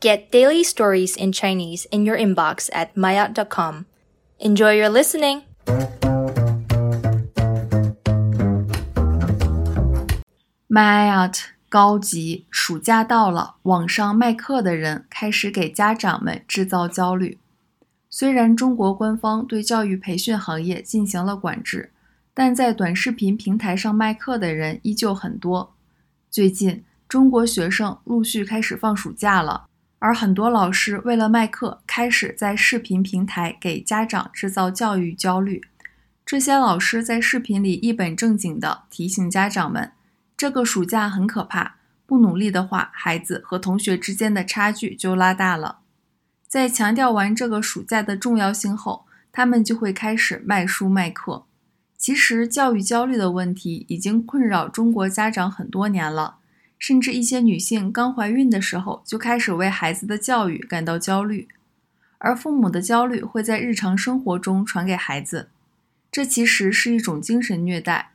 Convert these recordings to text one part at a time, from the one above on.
Get daily stories in Chinese in your inbox at maya.com. Enjoy your listening! Mayat 高级，暑假到了，网上卖课的人开始给家长们制造焦虑。虽然中国官方对教育培训行业进行了管制，但在短视频平台上卖课的人依旧很多。最近，中国学生陆续开始放暑假了，而很多老师为了卖课，开始在视频平台给家长制造教育焦虑。这些老师在视频里一本正经地提醒家长们，这个暑假很可怕，不努力的话，孩子和同学之间的差距就拉大了。在强调完这个暑假的重要性后，他们就会开始卖书卖课。其实，教育焦虑的问题已经困扰中国家长很多年了，甚至一些女性刚怀孕的时候就开始为孩子的教育感到焦虑，而父母的焦虑会在日常生活中传给孩子，这其实是一种精神虐待。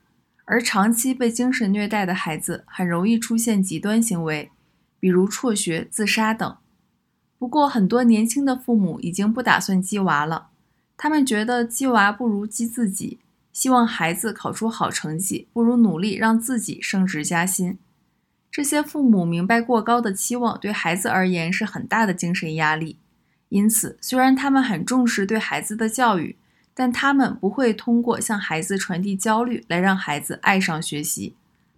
而长期被精神虐待的孩子很容易出现极端行为，比如辍学、自杀等。不过，很多年轻的父母已经不打算鸡娃了。他们觉得鸡娃不如鸡自己，希望孩子考出好成绩，不如努力让自己升职加薪。这些父母明白，过高的期望对孩子而言是很大的精神压力。因此，虽然他们很重视对孩子的教育，但他们不会通过向孩子传递焦虑来让孩子爱上学习。